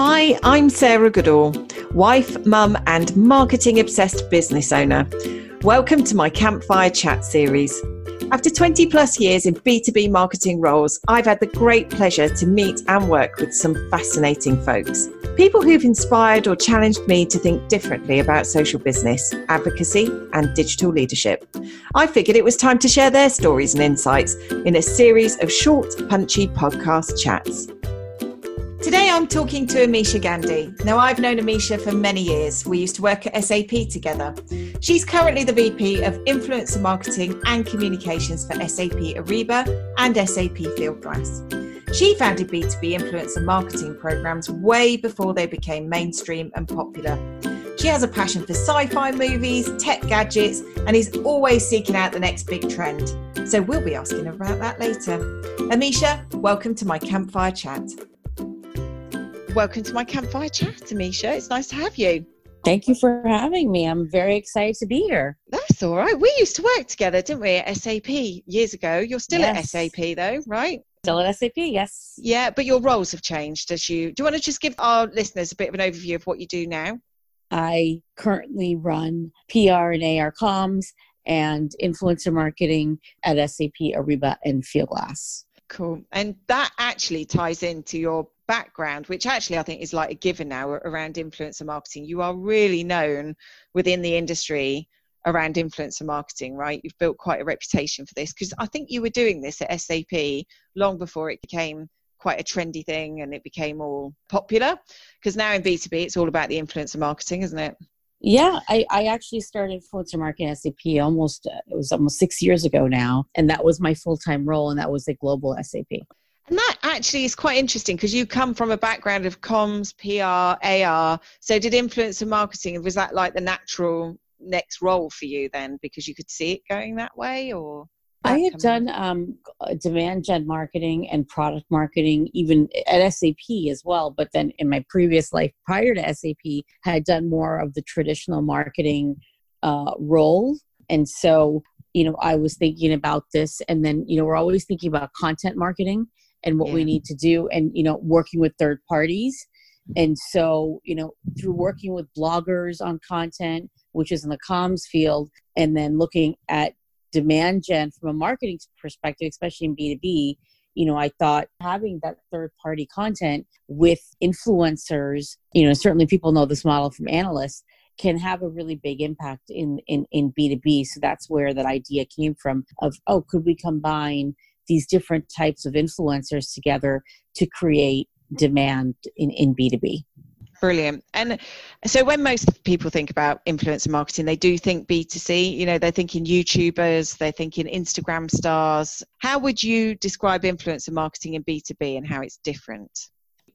Hi, I'm Sarah Goodall, wife, mum, and marketing obsessed business owner. Welcome to my Campfire Chat series. After 20 plus years in B2B marketing roles, I've had the great pleasure to meet and work with some fascinating folks. People who've inspired or challenged me to think differently about social business, advocacy, and digital leadership. I figured it was time to share their stories and insights in a series of short, punchy podcast chats. Today I'm talking to Amisha Gandhi. Now, I've known Amisha for many years. We used to work at SAP together. She's currently the VP of Influencer Marketing and Communications for SAP Ariba and SAP Fieldglass. She founded B2B influencer marketing programs way before they became mainstream and popular. She has a passion for sci fi movies, tech gadgets, and is always seeking out the next big trend. So we'll be asking about that later. Amisha, welcome to my campfire chat. Welcome to my campfire chat, Amisha. It's nice to have you. Thank you for having me. I'm very excited to be here. That's all right. We used to work together, didn't we, at SAP years ago? You're still yes. at SAP though, right? Still at SAP, yes. Yeah, but your roles have changed as you. Do you want to just give our listeners a bit of an overview of what you do now? I currently run PR and AR comms and influencer marketing at SAP Ariba and Fieldglass. Cool. And that actually ties into your background, which actually I think is like a given now around influencer marketing. You are really known within the industry around influencer marketing, right? You've built quite a reputation for this because I think you were doing this at SAP long before it became quite a trendy thing and it became all popular. Because now in B2B, it's all about the influencer marketing, isn't it? Yeah, I, I actually started influencer marketing SAP almost, uh, it was almost six years ago now. And that was my full time role, and that was a global SAP. And that actually is quite interesting because you come from a background of comms, PR, AR. So, did influencer marketing, was that like the natural next role for you then because you could see it going that way or? I had done um, demand gen marketing and product marketing, even at SAP as well. But then in my previous life prior to SAP, I had done more of the traditional marketing uh, role. And so, you know, I was thinking about this. And then, you know, we're always thinking about content marketing and what yeah. we need to do and, you know, working with third parties. And so, you know, through working with bloggers on content, which is in the comms field, and then looking at demand gen from a marketing perspective, especially in B2B, you know, I thought having that third party content with influencers, you know, certainly people know this model from analysts can have a really big impact in, in, in B2B. So that's where that idea came from of, oh, could we combine these different types of influencers together to create demand in, in B2B? Brilliant. And so when most people think about influencer marketing, they do think B2C, you know, they're thinking YouTubers, they're thinking Instagram stars. How would you describe influencer marketing in B2B and how it's different?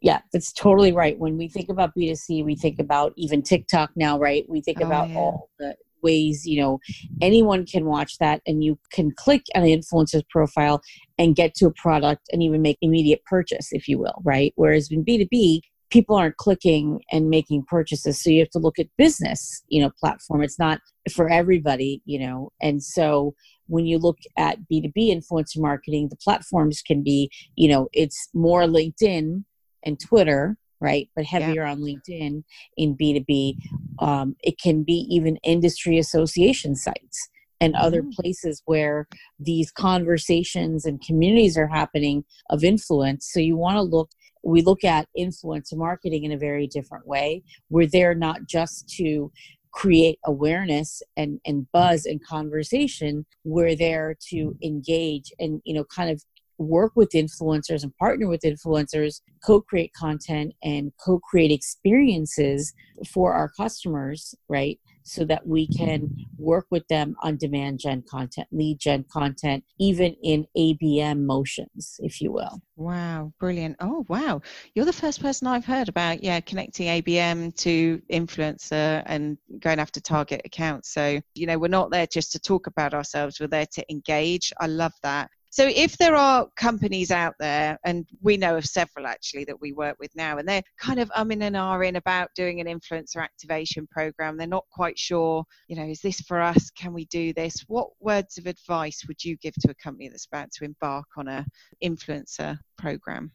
Yeah, that's totally right. When we think about B2C, we think about even TikTok now, right? We think oh, about yeah. all the ways, you know, anyone can watch that and you can click on an influencer's profile and get to a product and even make immediate purchase, if you will, right? Whereas in B2B, people aren't clicking and making purchases. So you have to look at business you know platform. It's not for everybody you know? And so when you look at b2b influencer marketing the platforms can be you know it's more linkedin and twitter right? But heavier yeah. on linkedin in b2b um, it can be even industry association sites and other mm. places where these conversations and communities are happening of influence so you want to look we look at influencer marketing in a very different way. We're there not just to create awareness and, and buzz and conversation. We're there to engage and, you know, kind of work with influencers and partner with influencers, co create content and co create experiences for our customers, right? so that we can work with them on demand gen content, lead gen content, even in ABM motions, if you will. Wow, brilliant. Oh, wow. You're the first person I've heard about, yeah, connecting ABM to influencer and going after target accounts. So, you know, we're not there just to talk about ourselves, we're there to engage. I love that. So if there are companies out there, and we know of several actually that we work with now, and they're kind of umming and ahhing about doing an influencer activation program, they're not quite sure, you know, is this for us? Can we do this? What words of advice would you give to a company that's about to embark on a influencer program?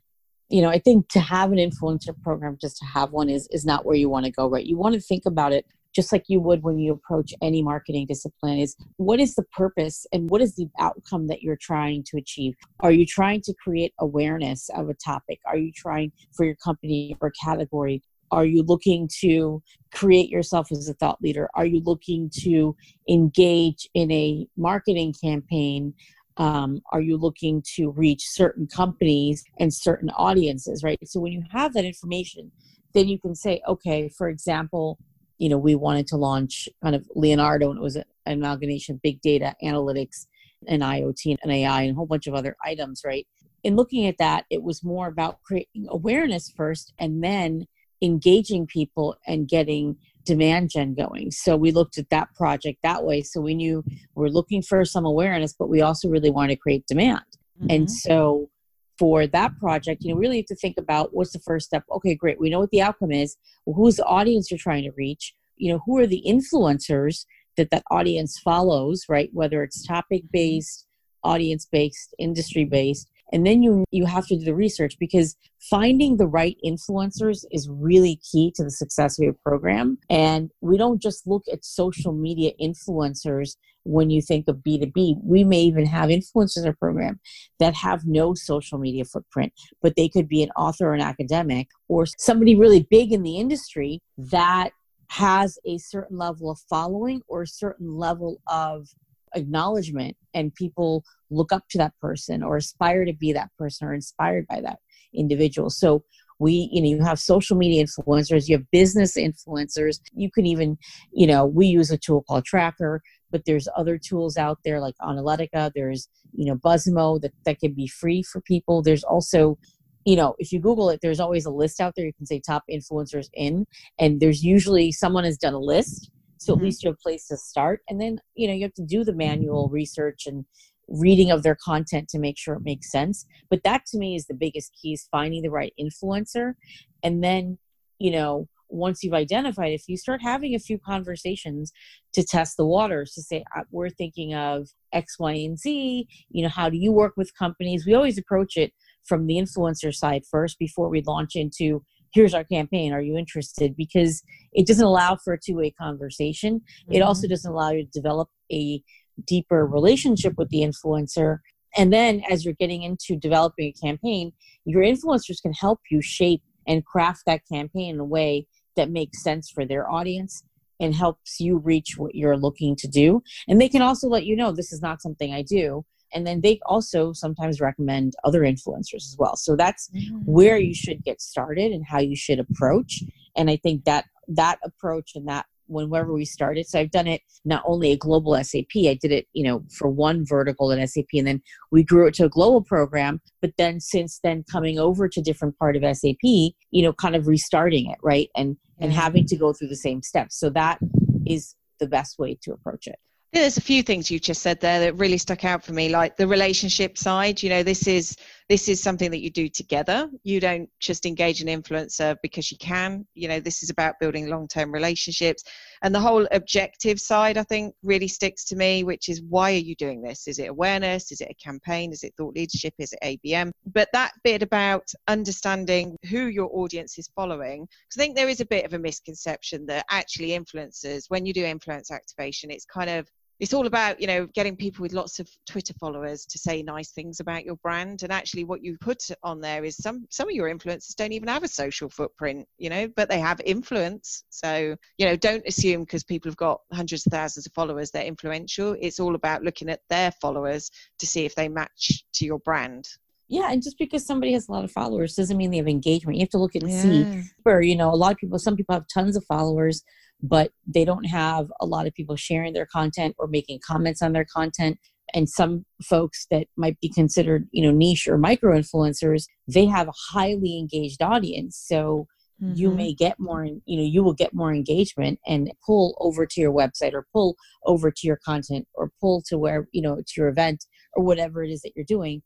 you know, I think to have an influencer program, just to have one is is not where you want to go, right? You want to think about it just like you would when you approach any marketing discipline is what is the purpose and what is the outcome that you're trying to achieve? Are you trying to create awareness of a topic? Are you trying for your company or category? Are you looking to create yourself as a thought leader? Are you looking to engage in a marketing campaign? Um, are you looking to reach certain companies and certain audiences right? So when you have that information then you can say okay for example you know we wanted to launch kind of leonardo and it was an amalgamation of big data analytics and iot and ai and a whole bunch of other items right in looking at that it was more about creating awareness first and then engaging people and getting demand gen going. So we looked at that project that way. So we knew we're looking for some awareness, but we also really want to create demand. Mm-hmm. And so for that project, you know, really have to think about what's the first step. Okay, great. We know what the outcome is. Well, who's the audience you're trying to reach? You know, who are the influencers that that audience follows, right? Whether it's topic based, audience based, industry based and then you you have to do the research because finding the right influencers is really key to the success of your program. And we don't just look at social media influencers when you think of b2b we may even have influencers in our program that have no social media footprint but they could be an author or an academic or somebody really big in the industry that has a certain level of following or a certain level of acknowledgement and people look up to that person or aspire to be that person or inspired by that individual. So we you know you have social media influencers you have business influencers. You can even you know we use a tool called Traackr but there's other tools out there like Onalytica. There's you know buzzmo that, that can be free for people. There's also you know if you google it there's always a list out there. You can say top influencers in and there's usually someone has done a list so mm-hmm. at least you have a place to start and then you know you have to do the manual research and reading of their content to make sure it makes sense. But that to me is the biggest key is finding the right influencer. And then you know once you've identified if you start having a few conversations to test the waters to say uh, we're thinking of x y and z you know how do you work with companies? We always approach it from the influencer side first before we launch into here's our campaign are you interested? Because it doesn't allow for a two-way conversation. Mm-hmm. it also doesn't allow you to develop a deeper relationship with the influencer. And then as you're getting into developing a campaign your influencers can help you shape and craft that campaign in a way that makes sense for their audience and helps you reach what you're looking to do. And they can also let you know this is not something i do and then they also sometimes recommend other influencers as well. So that's mm-hmm. where you should get started and how you should approach. And i think that that approach and that whenever we started so i've done it not only a global sap i did it you know for one vertical at sap and then we grew it to a global program. But then since then coming over to different part of sap you know kind of restarting it right? And and having to go through the same steps. So that is the best way to approach it there's a few things you just said there that really stuck out for me, like the relationship side. You know, this is this is something that you do together. You don't just engage an influencer because you can. You know, this is about building long-term relationships, and the whole objective side, I think, really sticks to me. Which is why are you doing this? Is it awareness? Is it a campaign? Is it thought leadership? Is it ABM? But that bit about understanding who your audience is following, because I think there is a bit of a misconception that actually influencers, when you do influence activation, it's kind of it's all about you know getting people with lots of twitter followers to say nice things about your brand and actually what you put on there is some some of your influencers don't even have a social footprint you know but they have influence so you know don't assume because people have got hundreds of thousands of followers they're influential it's all about looking at their followers to see if they match to your brand yeah, and just because somebody has a lot of followers doesn't mean they have engagement. You have to look and yeah. see where, you know, a lot of people, some people have tons of followers, but they don't have a lot of people sharing their content or making comments on their content. And some folks that might be considered you know niche or micro influencers they have a highly engaged audience. So mm-hmm. you may get more you know you will get more engagement and pull over to your website or pull over to your content or pull to where you know to your event or whatever it is that you're doing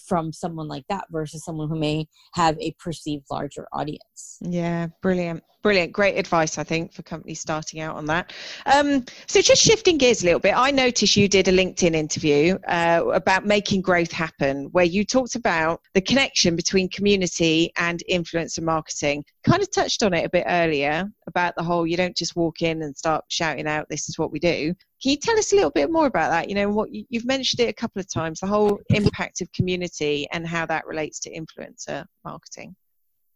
from someone like that versus someone who may have a perceived larger audience. Yeah, brilliant. Brilliant. Great advice, I think, for companies starting out on that. Um, so, just shifting gears a little bit, I noticed you did a LinkedIn interview uh, about making growth happen, where you talked about the connection between community and influencer marketing. Kind of touched on it a bit earlier about the whole you don't just walk in and start shouting out, this is what we do. Can you tell us a little bit more about that? You know, what you, you've mentioned it a couple of times, the whole impact of community and how that relates to influencer marketing.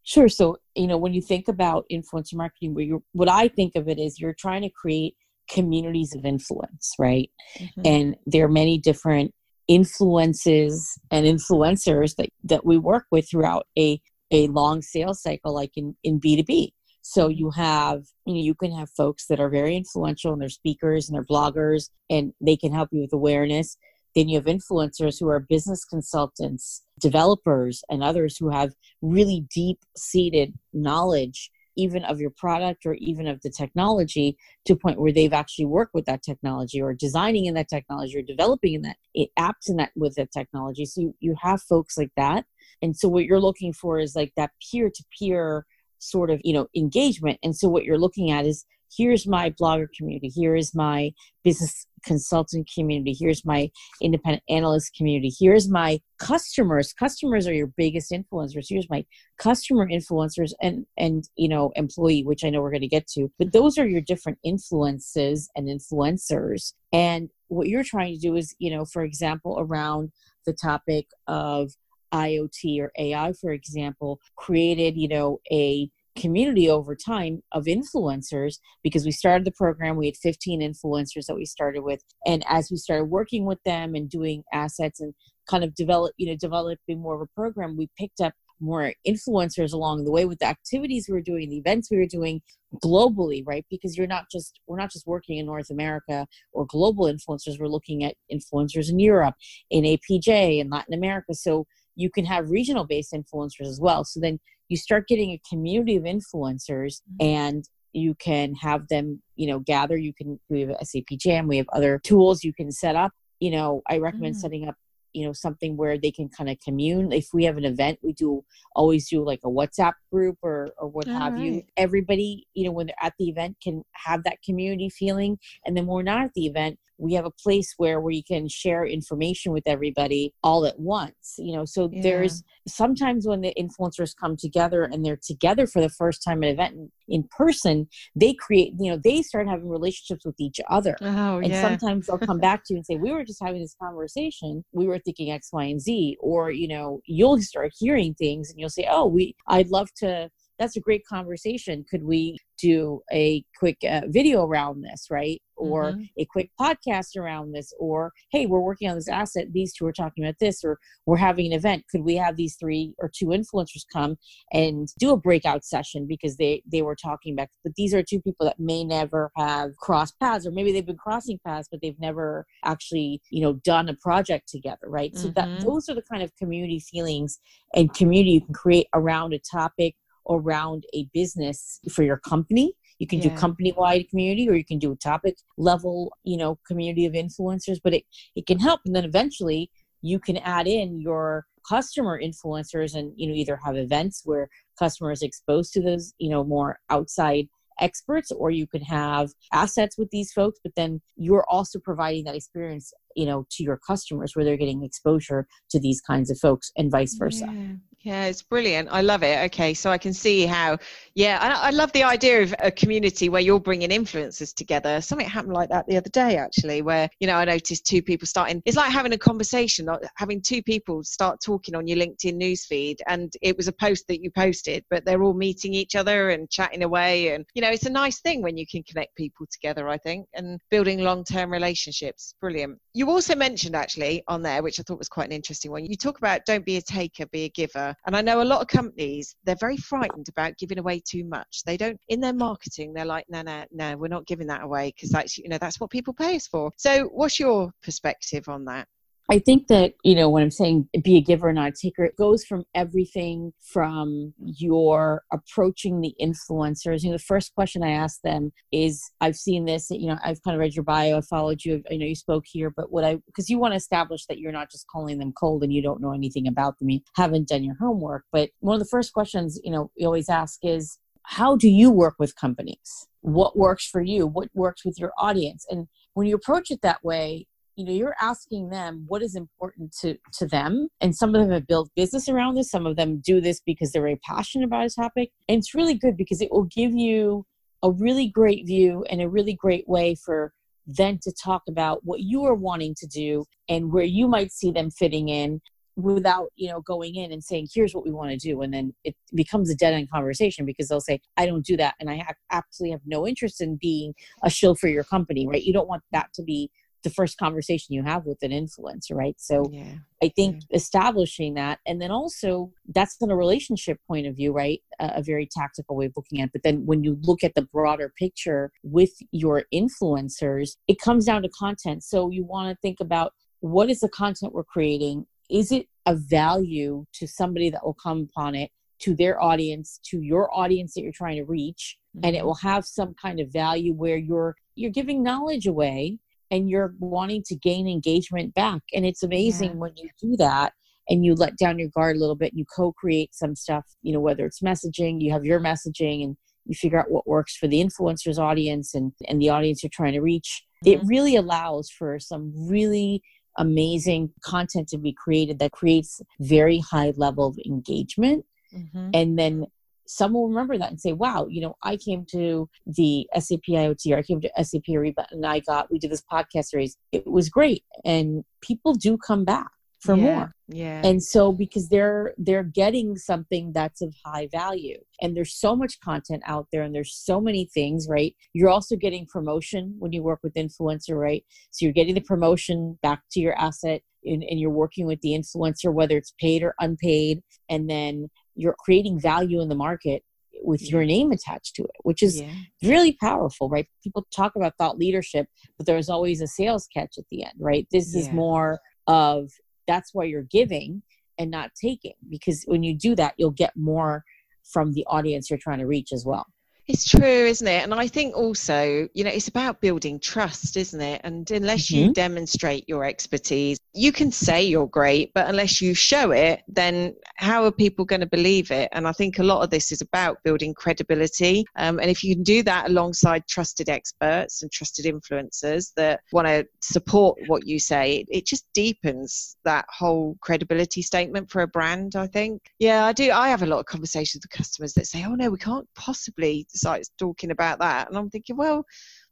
Sure. So, you know, when you think about influencer marketing, where you what I think of it is you're trying to create communities of influence, right? Mm-hmm. And there are many different influences and influencers that, that we work with throughout a, a long sales cycle, like in, in B2B. So mm-hmm. you have, you know, you can have folks that are very influential and they're speakers and they're bloggers and they can help you with awareness. Then you have influencers who are business consultants, developers, and others who have really deep seated knowledge, even of your product or even of the technology, to a point where they've actually worked with that technology or designing in that technology or developing in that it apps in that with that technology. So you, you have folks like that. And so what you're looking for is like that peer to peer sort of you know engagement. And so what you're looking at is here's my blogger community. Here is my business consultant community. Here's my independent analyst community. Here's my customers. Customers are your biggest influencers. Here's my customer influencers and and you know employee which i know we're going to get to. But those are your different influences and influencers. And what you're trying to do is you know for example around the topic of IoT or AI, for example, created, you know, a community over time of influencers because we started the program we had 15 influencers that we started with. And as we started working with them and doing assets and kind of develop you know developing more of a program we picked up more influencers along the way with the activities we were doing the events we were doing globally right? Because you're not just we're not just working in north america or global influencers we're looking at influencers in europe in apj in latin america. So you can have regional based influencers as well so then you start getting a community of influencers mm-hmm. and you can have them you know gather you can we have sap jam we have other tools you can set up you know i recommend mm. setting up you know something where they can kind of commune if we have an event we do always do like a whatsapp group or or what All have right. you everybody you know when they're at the event can have that community feeling and then when we're not at the event we have a place where we can share information with everybody all at once you know so yeah. there's sometimes when the influencers come together and they're together for the first time at an event in, in person they create you know they start having relationships with each other oh, and yeah. sometimes they'll come back to you and say we were just having this conversation we were thinking x y and z or you know you'll start hearing things and you'll say oh we i'd love to that's a great conversation could we do a quick uh, video around this, right? Or mm-hmm. a quick podcast around this, or hey, we're working on this asset. These two are talking about this, or we're having an event. Could we have these three or two influencers come and do a breakout session because they they were talking about? But these are two people that may never have crossed paths, or maybe they've been crossing paths, but they've never actually you know done a project together, right? Mm-hmm. So that mm-hmm. those are the kind of community feelings and community you can create around a topic around a business for your company you can yeah. do company wide community or you can do a topic level you know community of influencers but it, it can help and then eventually you can add in your customer influencers and you know either have events where customers exposed to those you know more outside experts or you can have assets with these folks but then you're also providing that experience you know to your customers where they're getting exposure to these kinds of folks and vice versa yeah. Yeah, it's brilliant. I love it. Okay, so I can see how, yeah, I, I, love the idea of a community where you're bringing influencers together. Something happened like that the other day, actually, where, you know, I noticed two people starting, it's like having a conversation, having two people start talking on your LinkedIn newsfeed. And it was a post that you posted, but they're all meeting each other and chatting away. And, you know, it's a nice thing when you can connect people together, I think, and building long term relationships. Brilliant. You also mentioned, actually, on there, which I thought was quite an interesting one, you talk about don't be a taker, be a giver and I know a lot of companies, they're very frightened about giving away too much. They don't, in their marketing, they're like, no, no, no, we're not giving that away because that's, you know, that's what people pay us for. So what's your perspective on that? I think that, you know, when I'm saying be a giver, not a taker, it goes from everything from your approaching the influencers. You know, the first question I ask them is I've seen this, you know, I've kind of read your bio, I followed you, I know you spoke here, but what I, because you want to establish that you're not just calling them cold and you don't know anything about them, you haven't done your homework. But one of the first questions, you know, you always ask is, how do you work with companies? What works for you? What works with your audience? And when you approach it that way, you know you're asking them what is important to to them and some of them have built business around this some of them do this because they're very passionate about a topic and it's really good because it will give you a really great view and a really great way for them to talk about what you are wanting to do and where you might see them fitting in without you know going in and saying here's what we want to do and then it becomes a dead end conversation because they'll say i don't do that and i absolutely have no interest in being a shill for your company right? You don't want that to be the first conversation you have with an influencer, right? So yeah. I think yeah. establishing that, and then also that's from a relationship point of view, right? A, a, very tactical way of looking at it. But then when you look at the broader picture with your influencers, it comes down to content. So you want to think about what is the content we're creating? Is it a value to somebody that will come upon it? to their audience to your audience that you're trying to reach mm-hmm. and it mm-hmm. will have some kind of value where you're you're giving knowledge away and you're wanting to gain engagement back. And it's amazing yeah. when you do that and you let down your guard a little bit and you co-create some stuff, you know, whether it's messaging, you have your messaging and you figure out what works for the influencer's audience and, and the audience you're trying to reach. Mm-hmm. It really allows for some really amazing content to be created that creates very high level of engagement. Mm-hmm. And then some will remember that and say, wow, you know, I came to the SAP IoT or I came to SAP Ariba and I got, we did this podcast series. It was great. And people do come back for yeah, more. Yeah. And so because they're they're getting something that's of high value. And there's so much content out there and there's so many things, right? You're also getting promotion when you work with influencer, right? So you're getting the promotion back to your asset and, and you're working with the influencer, whether it's paid or unpaid. And then you're creating value in the market with your name attached to it, which is yeah. really powerful, right? People talk about thought leadership, but there's always a sales catch at the end, right? This yeah. is more of that's why you're giving and not taking, because when you do that, you'll get more from the audience you're trying to reach as well. It's true, isn't it? And I think also, you know, it's about building trust, isn't it? And unless mm-hmm. you demonstrate your expertise, you can say you're great, but unless you show it, then how are people going to believe it? And I think a lot of this is about building credibility. Um, and if you can do that alongside trusted experts and trusted influencers that want to support what you say, it, it just deepens that whole credibility statement for a brand, I think. Yeah, I do. I have a lot of conversations with customers that say, oh no, we can't possibly start talking about that. And I'm thinking, well,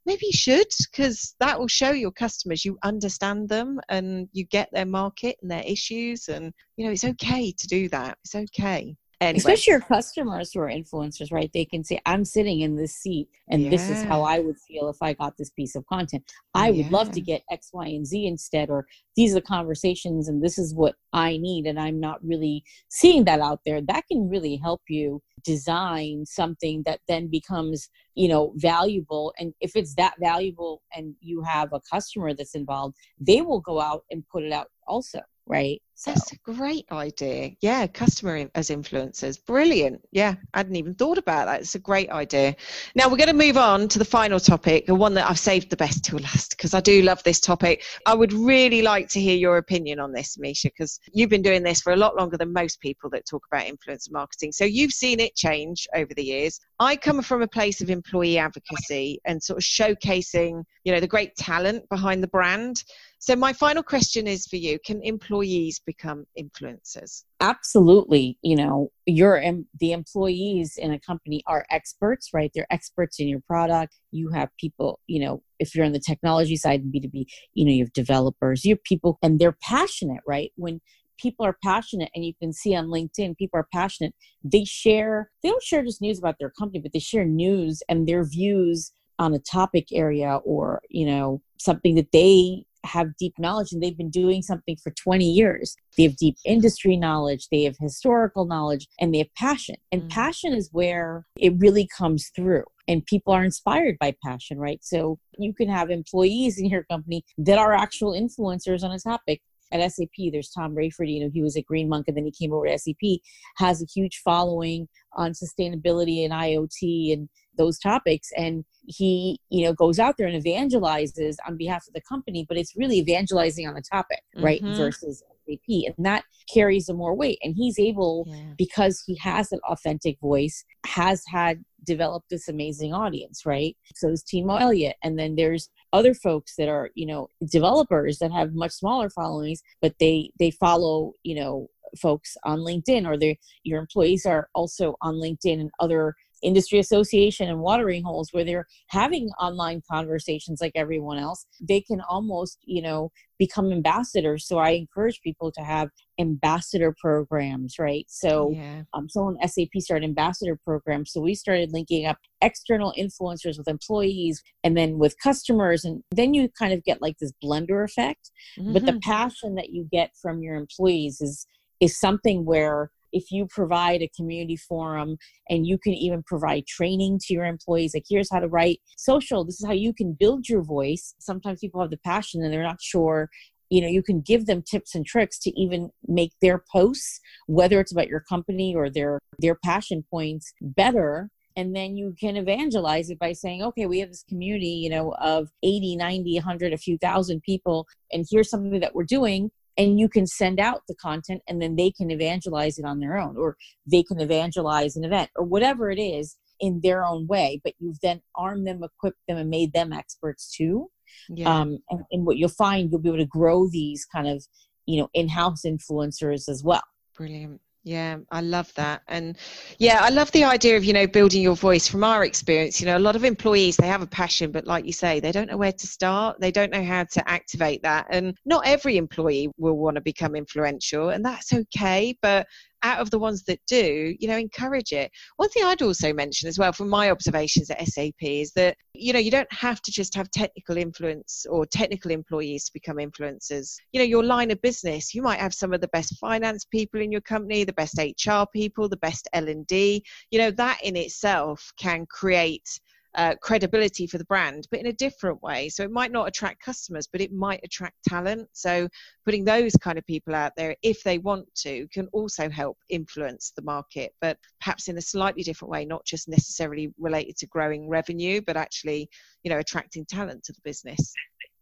maybe you should because that will show your customers you understand them and you get their market and their issues and you know it's okay to do that it's okay Anyway. Especially your customers who are influencers, right? They can say, I'm sitting in this seat and yeah. this is how I would feel if I got this piece of content. I yeah. would love to get X, Y, and Z instead, or these are the conversations and this is what I need. And I'm not really seeing that out there. That can really help you design something that then becomes, you know, valuable. And if it's that valuable and you have a customer that's involved, they will go out and put it out also right? So. That's a great idea. Yeah, customer as influencers. Brilliant. Yeah, I hadn't even thought about that. It's a great idea. Now we're going to move on to the final topic, the one that I've saved the best till last because I do love this topic. I would really like to hear your opinion on this, Misha, because you've been doing this for a lot longer than most people that talk about influencer marketing. So you've seen it change over the years. I come from a place of employee advocacy and sort of showcasing, you know, the great talent behind the brand. So, my final question is for you Can employees become influencers? Absolutely. You know, your the employees in a company are experts, right? They're experts in your product. You have people, you know, if you're on the technology side in B2B, you know, you have developers, you have people, and they're passionate, right? When people are passionate and you can see on linkedin people are passionate they share they don't share just news about their company but they share news and their views on a topic area or you know something that they have deep knowledge and they've been doing something for 20 years. They have deep industry knowledge, they have historical knowledge, and they have passion. And mm. passion is where it really comes through. And people are inspired by passion, right? So you can have employees in your company that are actual influencers on a topic at SAP, there's Tom Raftery, you know, he was at Green Monk and then he came over to SAP, has a huge following on sustainability and IoT and those topics. And he, you know, goes out there and evangelizes on behalf of the company, but it's really evangelizing on the topic, right? Mm-hmm. Versus SAP. And that carries a more weight. And he's able, yeah. because he has an authentic voice, has had developed this amazing audience, right? So there's Timo Elliott. And then there's other folks that are, you know, developers that have much smaller followings, but they they follow, you know, folks on LinkedIn or they your employees are also on LinkedIn and other industry association and watering holes where they're having online conversations like everyone else they can almost you know become ambassadors so i encourage people to have ambassador programs right so yeah. um, so when sap started ambassador programs so we started linking up external influencers with employees and then with customers and then you kind of get like this blender effect mm-hmm. but the mm-hmm. passion that you get from your employees is is something where if you provide a community forum and you can even provide training to your employees like here's how to write social. This is how you can build your voice. Sometimes people have the passion and they're not sure you know you can give them tips and tricks to even make their posts whether it's about your company or their their passion points better. And then you can evangelize it by saying okay we have this community you know of 80 90 100 a few thousand people and here's something that we're doing and you can send out the content and then they can evangelize it on their own or they can evangelize an event or whatever it is in their own way but you've then armed them equipped them and made them experts too. Yeah. um, and, and what you'll find you'll be able to grow these kind of you know in-house influencers as well. Brilliant yeah, I love that. And yeah, I love the idea of, you know, building your voice from our experience. You know, a lot of employees, they have a passion, but like you say, they don't know where to start. They don't know how to activate that. And not every employee will want to become influential, and that's okay. But out of the ones that do, you know, encourage it. One thing I'd also mention as well from my observations at SAP is that, you know, you don't have to just have technical influence or technical employees to become influencers. You know, your line of business, you might have some of the best finance people in your company, the best HR people, the best L&D. You know, that in itself can create uh, credibility for the brand, but in a different way. So it might not attract customers, but it might attract talent. So putting those kind of people out there, if they want to, can also help influence the market, but perhaps in a slightly different way, not just necessarily related to growing revenue, but actually, you know, attracting talent to the business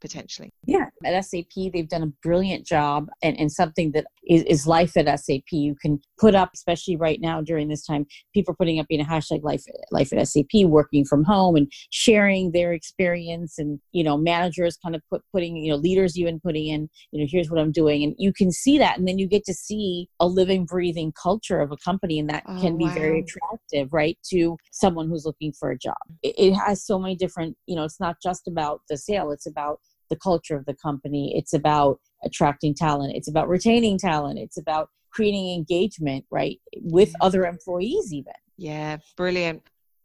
potentially. Yeah, at SAP, they've done a brilliant job and, and something that is, is life at SAP. You can put up, especially right now during this time, people are putting up, you know, hashtag life, life at SAP, working from home and sharing their experience and, you know, managers kind of put, putting, you know, leaders even putting in, you know, here's what I'm doing. And you can see that. And then you get to see a living, breathing culture of a company. And that oh, can be wow. very attractive, right, to someone who's looking for a job. It, it has so many different, you know, it's not just about the sale, it's about the culture of the company. It's about attracting talent. It's about retaining talent. It's about creating engagement, right, with mm-hmm. other employees, even. Yeah, brilliant.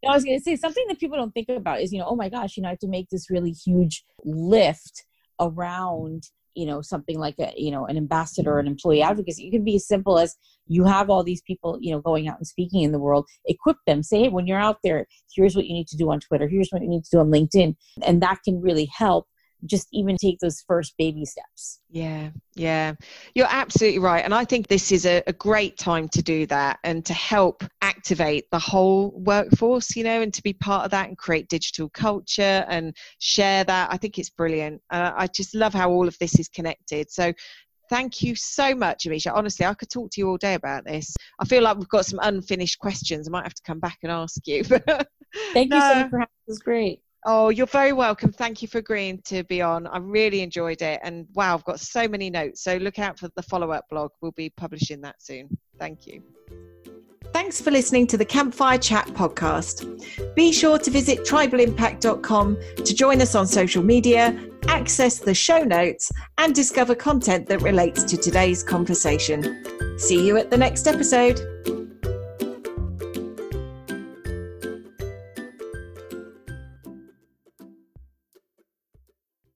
I was going to say something that people don't think about is, you know, oh my gosh, you know, I have to make this really huge lift around, you know, something like a, you know, an ambassador, an employee advocacy. It can be as simple as you have all these people, you know, going out and speaking in the world. Equip them. Say, hey, when you're out there, here's what you need to do on Twitter. Here's what you need to do on LinkedIn, and that can really help just even take those first baby steps. Yeah, yeah, you're absolutely right. And I think this is a, a, great time to do that and to help activate the whole workforce, you know, and to be part of that and create digital culture and share that. I think it's brilliant. Uh, I just love how all of this is connected. So thank you so much, Amisha. Honestly, I could talk to you all day about this. I feel like we've got some unfinished questions. I might have to come back and ask you. thank no. you so much for having This great. Oh, you're very welcome. Thank you for agreeing to be on. I really enjoyed it. And wow, I've got so many notes. So look out for the follow up blog. We'll be publishing that soon. Thank you. Thanks for listening to the Campfire Chat podcast. Be sure to visit tribalimpact.com to join us on social media, access the show notes, and discover content that relates to today's conversation. See you at the next episode.